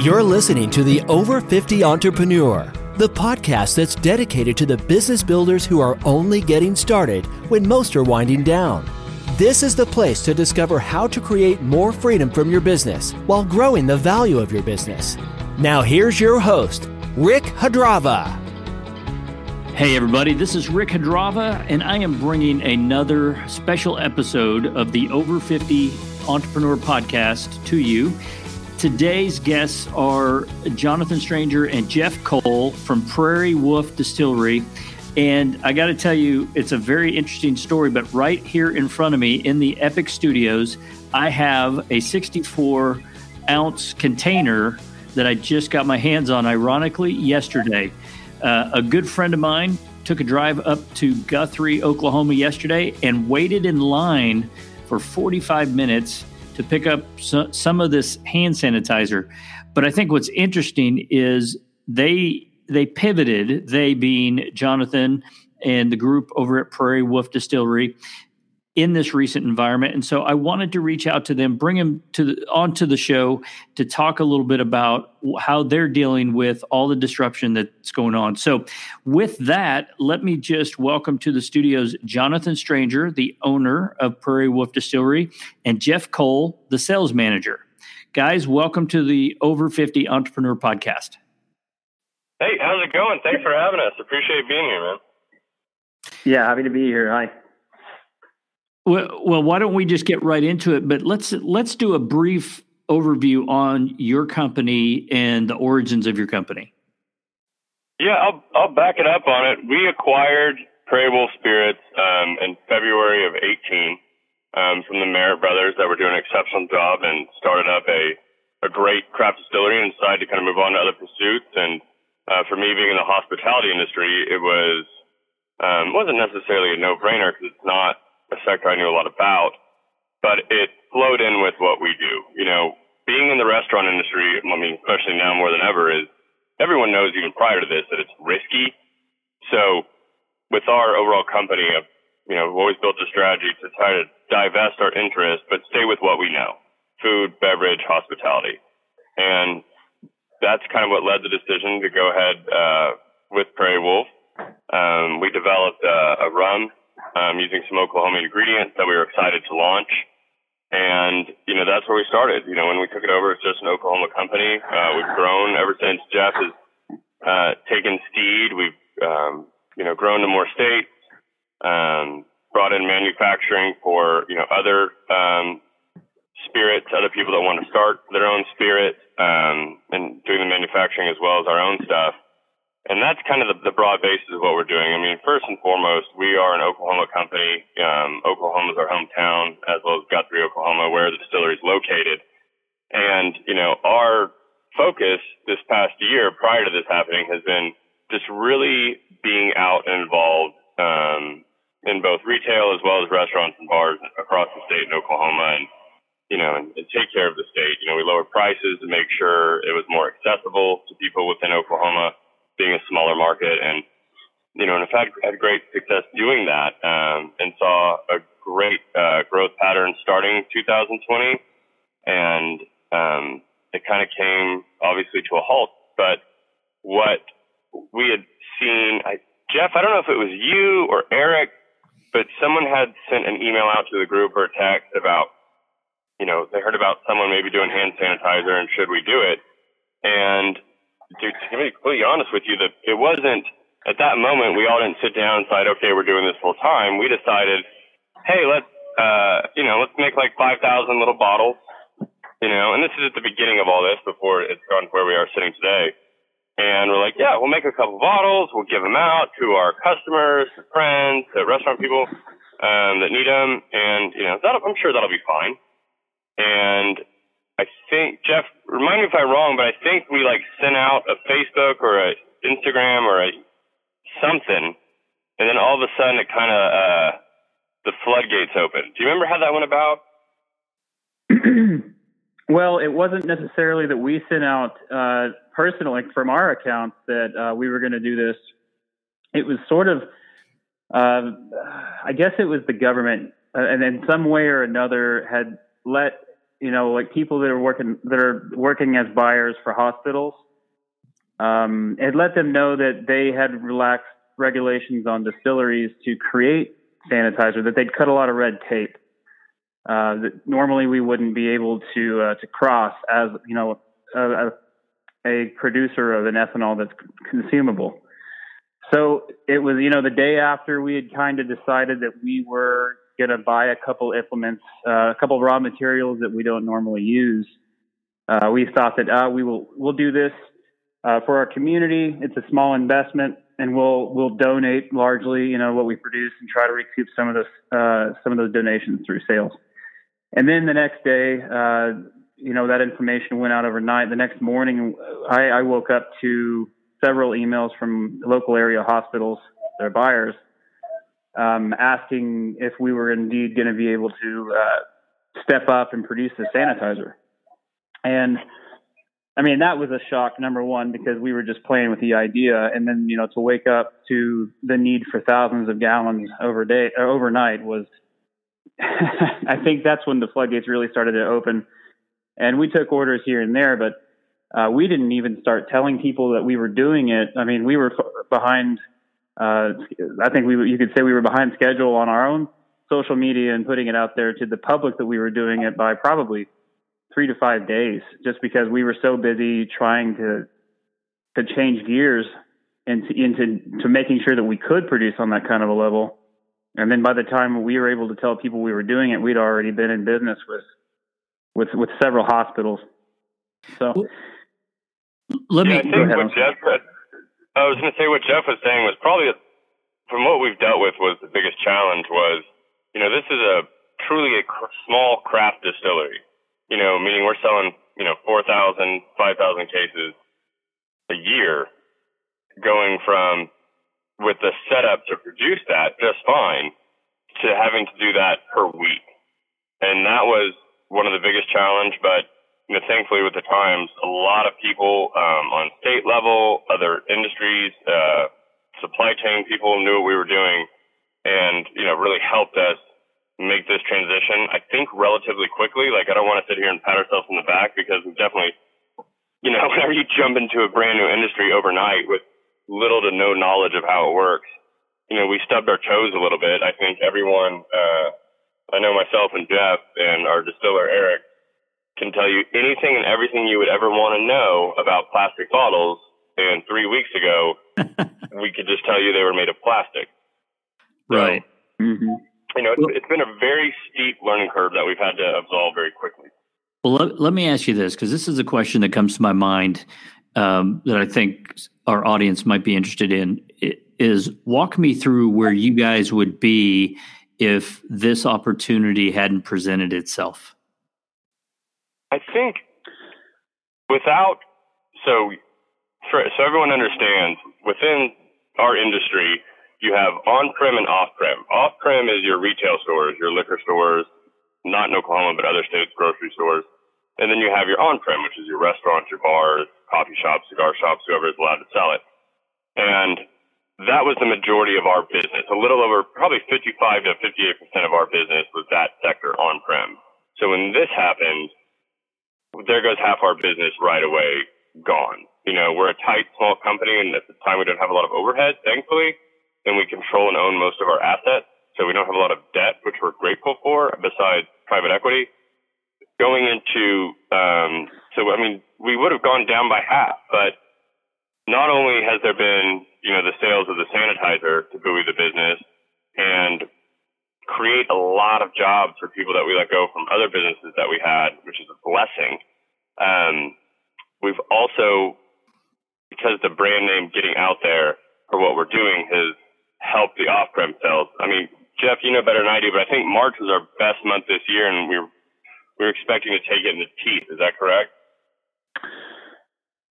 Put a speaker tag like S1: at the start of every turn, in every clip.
S1: You're listening to the Over 50 Entrepreneur, the podcast that's dedicated to the business builders who are only getting started when most are winding down. This is the place to discover how to create more freedom from your business while growing the value of your business. Now, here's your host, Rick Hadrava.
S2: Hey, everybody, this is Rick Hadrava, and I am bringing another special episode of the Over 50 Entrepreneur Podcast to you. Today's guests are Jonathan Stranger and Jeff Cole from Prairie Wolf Distillery. And I got to tell you, it's a very interesting story. But right here in front of me in the Epic Studios, I have a 64 ounce container that I just got my hands on, ironically, yesterday. Uh, a good friend of mine took a drive up to Guthrie, Oklahoma yesterday and waited in line for 45 minutes to pick up so, some of this hand sanitizer. But I think what's interesting is they they pivoted, they being Jonathan and the group over at Prairie Wolf Distillery in this recent environment. And so I wanted to reach out to them, bring them to the, onto the show to talk a little bit about how they're dealing with all the disruption that's going on. So with that, let me just welcome to the studios Jonathan Stranger, the owner of Prairie Wolf Distillery, and Jeff Cole, the sales manager. Guys, welcome to the Over 50 Entrepreneur Podcast.
S3: Hey, how's it going? Thanks for having us. Appreciate being here, man.
S4: Yeah, happy to be here. Hi.
S2: Well, well, why don't we just get right into it? But let's let's do a brief overview on your company and the origins of your company.
S3: Yeah, I'll I'll back it up on it. We acquired Prairie Spirits um, in February of 18 um, from the Merritt brothers that were doing an exceptional job and started up a a great craft distillery and decided to kind of move on to other pursuits. And uh, for me, being in the hospitality industry, it was um, wasn't necessarily a no brainer because it's not a sector I knew a lot about, but it flowed in with what we do. You know, being in the restaurant industry, I mean, especially now more than ever, is everyone knows even prior to this that it's risky. So with our overall company, you know, we've always built a strategy to try to divest our interest, but stay with what we know: food, beverage, hospitality, and that's kind of what led the decision to go ahead uh, with Prairie Wolf. Um, we developed uh, a rum um, using some Oklahoma ingredients that we were excited to launch. And, you know, that's where we started. You know, when we took it over, it's just an Oklahoma company. Uh, we've grown ever since Jeff has uh, taken Steed. We've, um, you know, grown to more states, um, brought in manufacturing for, you know, other um, spirits, other people that want to start their own spirit, um, and doing the manufacturing as well as our own stuff. And that's kind of the, the broad basis of what we're doing. I mean, first and foremost, we are an Oklahoma company. Um, Oklahoma is our hometown, as well as Guthrie, Oklahoma, where the distillery is located. And, you know, our focus this past year prior to this happening has been just really being out and involved um, in both retail as well as restaurants and bars across the state in Oklahoma and, you know, and, and take care of the state. You know, we lowered prices to make sure it was more accessible to people within Oklahoma being a smaller market and you know, and fact, had great success doing that, um, and saw a great uh, growth pattern starting 2020, and um, it kind of came obviously to a halt. But what we had seen, I, Jeff, I don't know if it was you or Eric, but someone had sent an email out to the group or a text about, you know, they heard about someone maybe doing hand sanitizer and should we do it? And to, to be completely honest with you, that it wasn't at that moment we all didn't sit down and decide, okay, we're doing this full time. We decided, hey, let's uh, you know, let's make like five thousand little bottles, you know, and this is at the beginning of all this before it's gone to where we are sitting today. And we're like, yeah, we'll make a couple bottles, we'll give them out to our customers, to friends, to restaurant people um, that need them, and you know, that I'm sure that'll be fine. And I think Jeff, remind me if I'm wrong, but I think we like sent out a Facebook or a Instagram or a something, and then all of a sudden it kind of uh, the floodgates opened. Do you remember how that went about?
S4: well, it wasn't necessarily that we sent out uh, personally from our accounts that uh, we were going to do this. It was sort of, uh, I guess it was the government, uh, and in some way or another had let you know, like people that are working that are working as buyers for hospitals. Um, it let them know that they had relaxed regulations on distilleries to create sanitizer. That they'd cut a lot of red tape uh, that normally we wouldn't be able to uh, to cross as you know a, a producer of an ethanol that's consumable. So it was, you know, the day after we had kind of decided that we were going to buy a couple implements, uh, a couple raw materials that we don't normally use. Uh, we thought that uh, we will we'll do this uh, for our community. It's a small investment, and we'll we'll donate largely, you know, what we produce and try to recoup some of those uh, some of those donations through sales. And then the next day, uh, you know, that information went out overnight. The next morning, I, I woke up to several emails from local area hospitals, their buyers, um, asking if we were indeed going to be able to uh, step up and produce the sanitizer. And I mean, that was a shock, number one, because we were just playing with the idea. And then, you know, to wake up to the need for thousands of gallons over day, uh, overnight was, I think that's when the floodgates really started to open. And we took orders here and there, but uh, we didn't even start telling people that we were doing it. I mean, we were behind. Uh, I think we you could say we were behind schedule on our own social media and putting it out there to the public that we were doing it by probably three to five days, just because we were so busy trying to to change gears into into to making sure that we could produce on that kind of a level. And then by the time we were able to tell people we were doing it, we'd already been in business with with with several hospitals. So
S2: let me.
S3: Yeah, I think what Jeff said. I was going to say what Jeff was saying was probably from what we've dealt with was the biggest challenge was, you know, this is a truly a cr- small craft distillery. You know, meaning we're selling, you know, 4,000, 5,000 cases a year, going from with the setup to produce that just fine to having to do that per week. And that was one of the biggest challenge, but you know, thankfully with the times, a lot of people um, on state level, other industries, uh, supply chain people knew what we were doing, and you know, really helped us make this transition. I think relatively quickly. Like I don't want to sit here and pat ourselves on the back because we definitely, you know, whenever you jump into a brand new industry overnight with little to no knowledge of how it works, you know, we stubbed our toes a little bit. I think everyone, uh, I know myself and Jeff and our distiller Eric can tell you anything and everything you would ever want to know about plastic bottles. And three weeks ago, we could just tell you they were made of plastic.
S2: Right.
S3: Mm-hmm. You know, it's, it's been a very steep learning curve that we've had to absolve very quickly.
S2: Well, let, let me ask you this because this is a question that comes to my mind um, that I think our audience might be interested in. Is walk me through where you guys would be if this opportunity hadn't presented itself.
S3: I think without so for, so everyone understands within our industry you have on-prem and off-prem. Off-prem is your retail stores, your liquor stores, not in Oklahoma but other states, grocery stores, and then you have your on-prem, which is your restaurants, your bars, coffee shops, cigar shops, whoever is allowed to sell it. And that was the majority of our business. A little over probably 55 to 58 percent of our business was that sector on-prem. So when this happened, there goes half our business right away gone. You know, we're a tight, small company, and at the time we don't have a lot of overhead, thankfully, and we control and own most of our assets. So we don't have a lot of debt, which we're grateful for, besides private equity. Going into, um, so I mean, we would have gone down by half, but not only has there been, you know, the sales of the sanitizer to buoy the business and create a lot of jobs for people that we let go from other businesses that we had, which is a blessing. Um, we've also, because the brand name getting out there for what we're doing has helped the off-prem sales. I mean, Jeff, you know better than I do, but I think March was our best month this year, and we we're we we're expecting to take it in the teeth. Is that correct?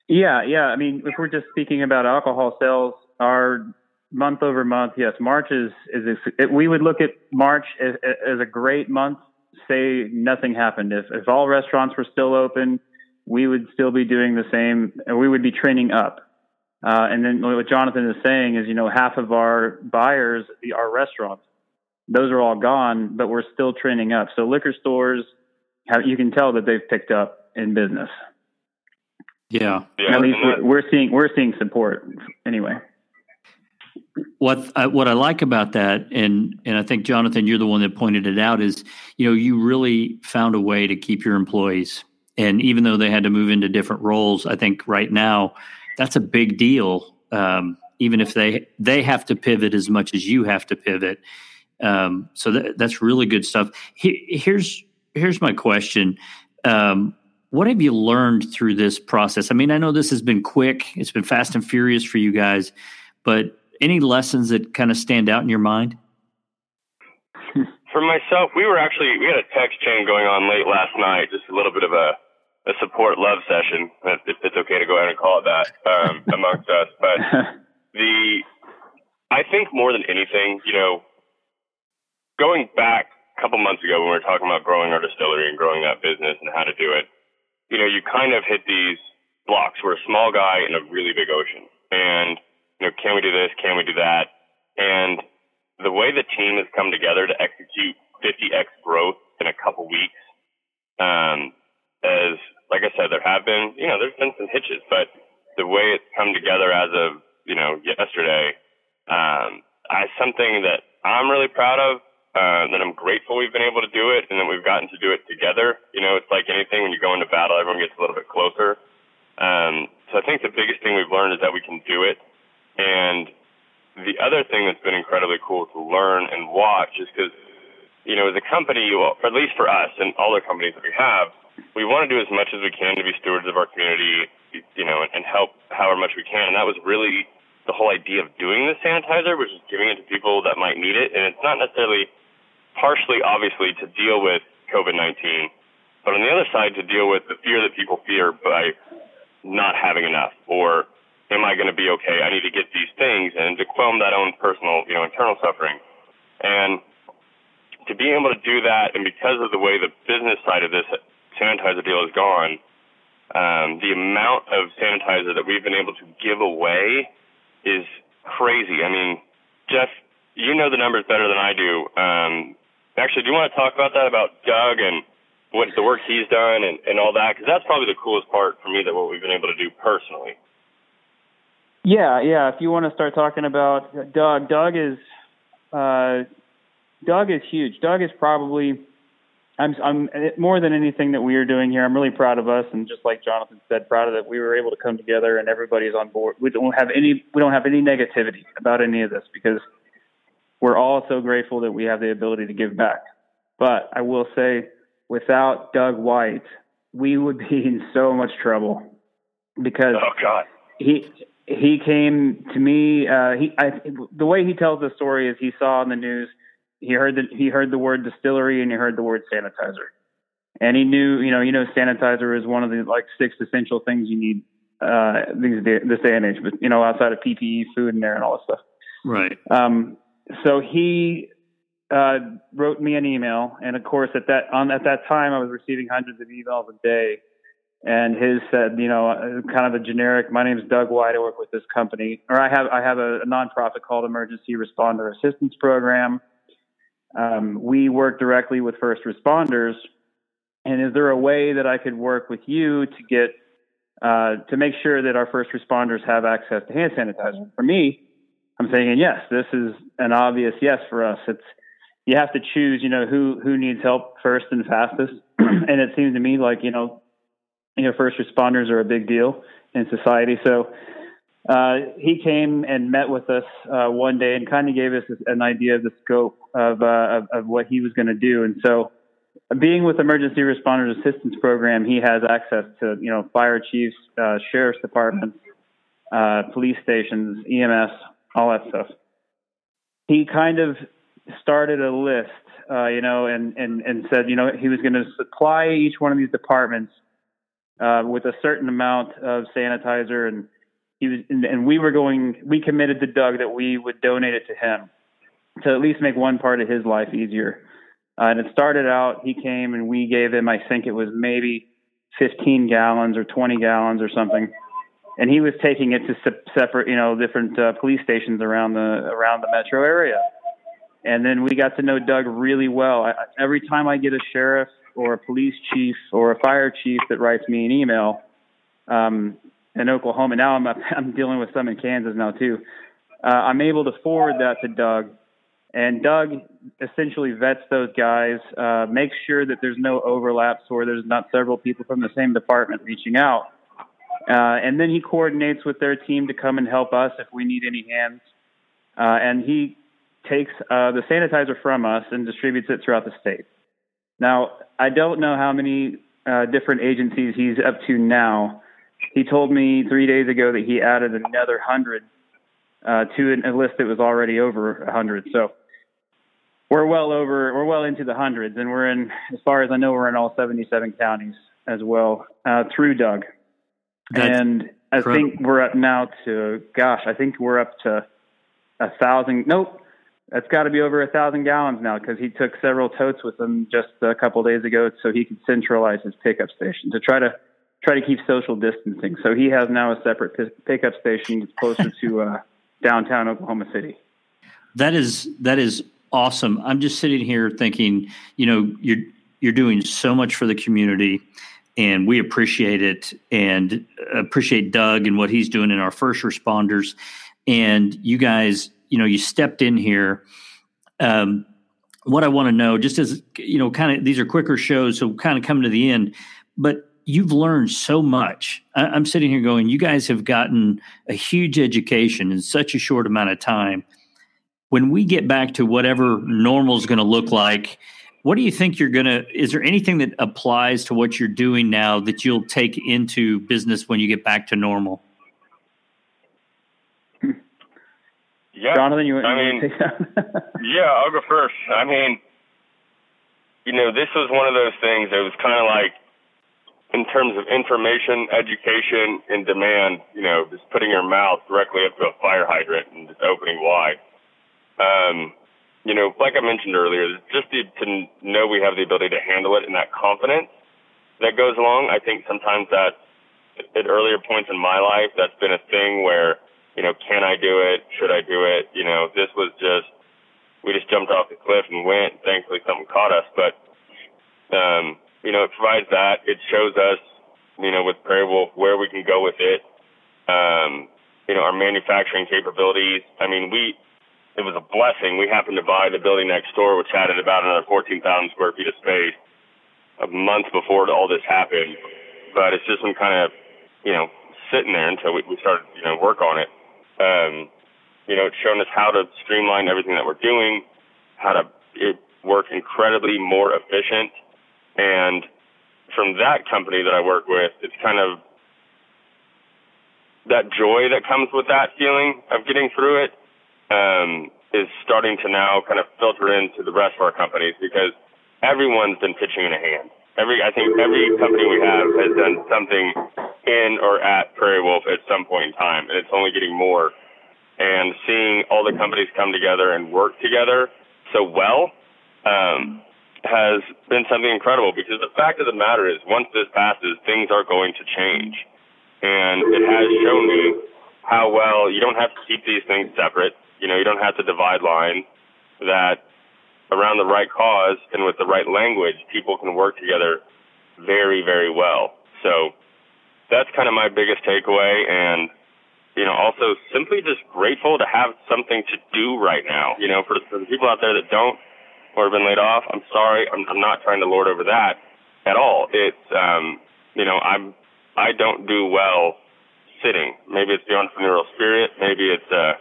S4: Yeah, yeah. I mean, if we're just speaking about alcohol sales, our month over month, yes, March is is it, we would look at March as, as, a great month. Say nothing happened. If if all restaurants were still open, we would still be doing the same, and we would be training up. Uh, and then what Jonathan is saying is, you know, half of our buyers are restaurants. Those are all gone, but we're still training up. So liquor stores, you can tell that they've picked up in business.
S2: Yeah,
S3: Yeah,
S4: At least we're, we're seeing we're seeing support anyway.
S2: What I, what I like about that, and and I think Jonathan, you're the one that pointed it out, is you know you really found a way to keep your employees, and even though they had to move into different roles, I think right now that's a big deal. Um, even if they they have to pivot as much as you have to pivot, um, so that, that's really good stuff. He, here's here's my question. Um, what have you learned through this process? I mean, I know this has been quick; it's been fast and furious for you guys, but any lessons that kind of stand out in your mind?
S3: For myself, we were actually we had a text chain going on late last night, just a little bit of a a support love session. If it's okay to go ahead and call it that um, amongst us, but the I think more than anything, you know, going back a couple months ago when we were talking about growing our distillery and growing that business and how to do it, you know, you kind of hit these blocks. We're a small guy in a really big ocean, and you know, can we do this? Can we do that? And the way the team has come together to execute 50x growth in a couple weeks, um, as like I said, there have been, you know, there's been some hitches, but the way it's come together as of, you know, yesterday, um, I something that I'm really proud of, uh, that I'm grateful we've been able to do it and that we've gotten to do it together. You know, it's like anything when you go into battle, everyone gets a little bit closer. Um, so I think the biggest thing we've learned is that we can do it. Other thing that's been incredibly cool to learn and watch is because, you know, as a company, or at least for us and all the companies that we have, we want to do as much as we can to be stewards of our community, you know, and, and help however much we can. And that was really the whole idea of doing the sanitizer, which is giving it to people that might need it. And it's not necessarily partially, obviously, to deal with COVID 19, but on the other side, to deal with the fear that people fear by not having enough or am I going to be okay? I need to get these things and to quell that own personal, you know, internal suffering. And to be able to do that, and because of the way the business side of this sanitizer deal has gone, um, the amount of sanitizer that we've been able to give away is crazy. I mean, Jeff, you know the numbers better than I do. Um, actually, do you want to talk about that about Doug and what the work he's done and, and all that? Because that's probably the coolest part for me that what we've been able to do personally.
S4: Yeah, yeah. If you want to start talking about Doug, Doug is uh, Doug is huge. Doug is probably I'm I'm more than anything that we are doing here. I'm really proud of us, and just like Jonathan said, proud of that we were able to come together and everybody's on board. We don't have any we don't have any negativity about any of this because we're all so grateful that we have the ability to give back. But I will say, without Doug White, we would be in so much trouble because
S3: Oh God.
S4: he he came to me. Uh, he I, the way he tells the story is he saw on the news. He heard the he heard the word distillery and he heard the word sanitizer, and he knew you know you know sanitizer is one of the like six essential things you need uh, these this day and age. But you know outside of PPE, food, and air, and all this stuff.
S2: Right.
S4: Um, so he uh, wrote me an email, and of course at that on at that time I was receiving hundreds of emails a day and his said, you know, uh, kind of a generic. My name is Doug White. I work with this company, or I have I have a, a nonprofit called Emergency Responder Assistance Program. Um, we work directly with first responders, and is there a way that I could work with you to get uh, to make sure that our first responders have access to hand sanitizer? For me, I'm thinking yes. This is an obvious yes for us. It's you have to choose, you know, who who needs help first and fastest, and it seems to me like you know you know, first responders are a big deal in society. So uh, he came and met with us uh, one day and kind of gave us an idea of the scope of, uh, of, of what he was going to do. And so, being with Emergency Responders Assistance Program, he has access to you know fire chiefs, uh, sheriff's departments, uh, police stations, EMS, all that stuff. He kind of started a list, uh, you know, and, and, and said, you know, he was going to supply each one of these departments uh, with a certain amount of sanitizer, and he was, and, we were going. We committed to Doug that we would donate it to him to at least make one part of his life easier. Uh, and it started out. He came and we gave him. I think it was maybe 15 gallons or 20 gallons or something. And he was taking it to se- separate, you know, different uh, police stations around the around the metro area. And then we got to know Doug really well. I, every time I get a sheriff or a police chief or a fire chief that writes me an email um, in Oklahoma. Now I'm I'm dealing with some in Kansas now too. Uh, I'm able to forward that to Doug, and Doug essentially vets those guys, uh, makes sure that there's no overlaps or there's not several people from the same department reaching out. Uh, and then he coordinates with their team to come and help us if we need any hands. Uh, and he takes uh, the sanitizer from us and distributes it throughout the state. Now, I don't know how many uh, different agencies he's up to now. He told me three days ago that he added another hundred uh, to a list that was already over a hundred. So we're well over, we're well into the hundreds, and we're in, as far as I know, we're in all 77 counties as well uh, through Doug. That's and I incredible. think we're up now to, gosh, I think we're up to a thousand. Nope, that's got to be over a thousand gallons now because he took several totes with him just a couple days ago so he could centralize his pickup station to try to try to keep social distancing. So he has now a separate p- pickup station closer to uh, downtown Oklahoma City.
S2: That is that is awesome. I'm just sitting here thinking, you know, you're you're doing so much for the community and we appreciate it and appreciate Doug and what he's doing in our first responders and you guys you know you stepped in here. Um, what i want to know just as you know kind of these are quicker shows so kind of coming to the end but you've learned so much. I, i'm sitting here going you guys have gotten a huge education in such a short amount of time. When we get back to whatever normal is going to look like what do you think you're going to is there anything that applies to what you're doing now that you'll take into business when you get back to normal
S3: Yeah,
S4: Jonathan, you,
S3: I mean, yeah, I'll go first. I mean, you know, this was one of those things. It was kind of like, in terms of information, education, and demand. You know, just putting your mouth directly up to a fire hydrant and just opening wide. Um, you know, like I mentioned earlier, just to, to know we have the ability to handle it and that confidence that goes along. I think sometimes that at earlier points in my life, that's been a thing where you know, can I do it? Should I do it? You know, this was just, we just jumped off the cliff and went. Thankfully, something caught us. But, um, you know, it provides that. It shows us, you know, with Prairie Wolf where we can go with it. Um, you know, our manufacturing capabilities. I mean, we, it was a blessing. We happened to buy the building next door, which added about another 14,000 square feet of space a month before all this happened. But it's just some kind of, you know, sitting there until we, we started, you know, work on it. Um, you know, it's shown us how to streamline everything that we're doing, how to it work incredibly more efficient. And from that company that I work with, it's kind of that joy that comes with that feeling of getting through it um, is starting to now kind of filter into the rest of our companies because everyone's been pitching in a hand. Every I think every company we have has done something in or at Prairie Wolf at some point in time, and it's only getting more. And seeing all the companies come together and work together so well um, has been something incredible. Because the fact of the matter is, once this passes, things are going to change, and it has shown me how well you don't have to keep these things separate. You know, you don't have to divide lines. That around the right cause and with the right language, people can work together very, very well. So that's kind of my biggest takeaway. And, you know, also simply just grateful to have something to do right now. You know, for, for the people out there that don't or have been laid off, I'm sorry. I'm, I'm not trying to lord over that at all. It's, um, you know, I'm, I don't do well sitting. Maybe it's the entrepreneurial spirit. Maybe it's, uh,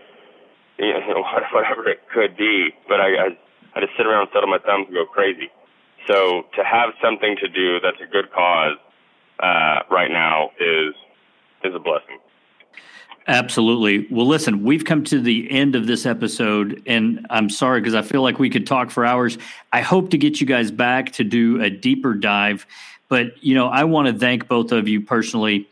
S3: you know, whatever it could be. But I, I I just sit around, settle my thumbs, and go crazy. So to have something to do that's a good cause uh, right now is is a blessing.
S2: Absolutely. Well, listen, we've come to the end of this episode, and I'm sorry because I feel like we could talk for hours. I hope to get you guys back to do a deeper dive, but you know, I want to thank both of you personally.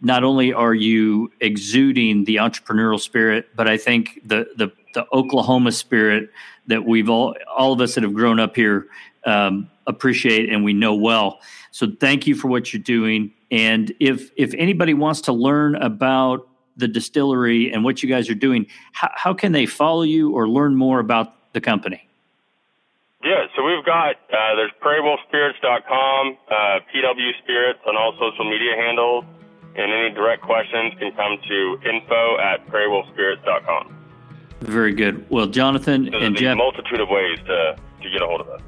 S2: Not only are you exuding the entrepreneurial spirit, but I think the the, the Oklahoma spirit that we've all all of us that have grown up here um, appreciate and we know well. So thank you for what you're doing. And if if anybody wants to learn about the distillery and what you guys are doing, how, how can they follow you or learn more about the company?
S3: Yeah, so we've got uh, there's prairiewolfspirits.com, uh, PW Spirits on all social media handles, and any direct questions can come to info at prairiewolfspirits.com.
S2: Very good. Well, Jonathan
S3: So
S2: and Jeff.
S3: multitude of ways to, to get a hold of us.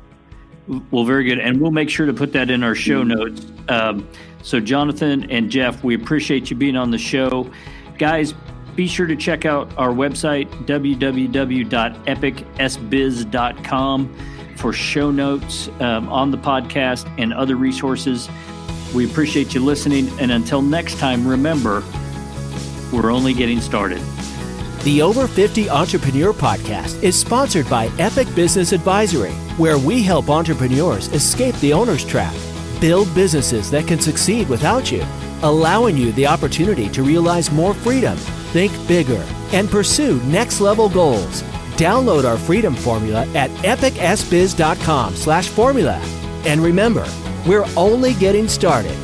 S2: Well, very good. And we'll make sure to put that in our show notes. Um, so, Jonathan and Jeff, we appreciate you being on the show. Guys, be sure to check out our website, www.epicsbiz.com, for show notes um, on the podcast and other resources. We appreciate you listening. And until next time, remember, we're only getting started.
S1: The Over 50 Entrepreneur Podcast is sponsored by Epic Business Advisory, where we help entrepreneurs escape the owner's trap, build businesses that can succeed without you, allowing you the opportunity to realize more freedom, think bigger, and pursue next level goals. Download our freedom formula at epicsbiz.com slash formula. And remember, we're only getting started.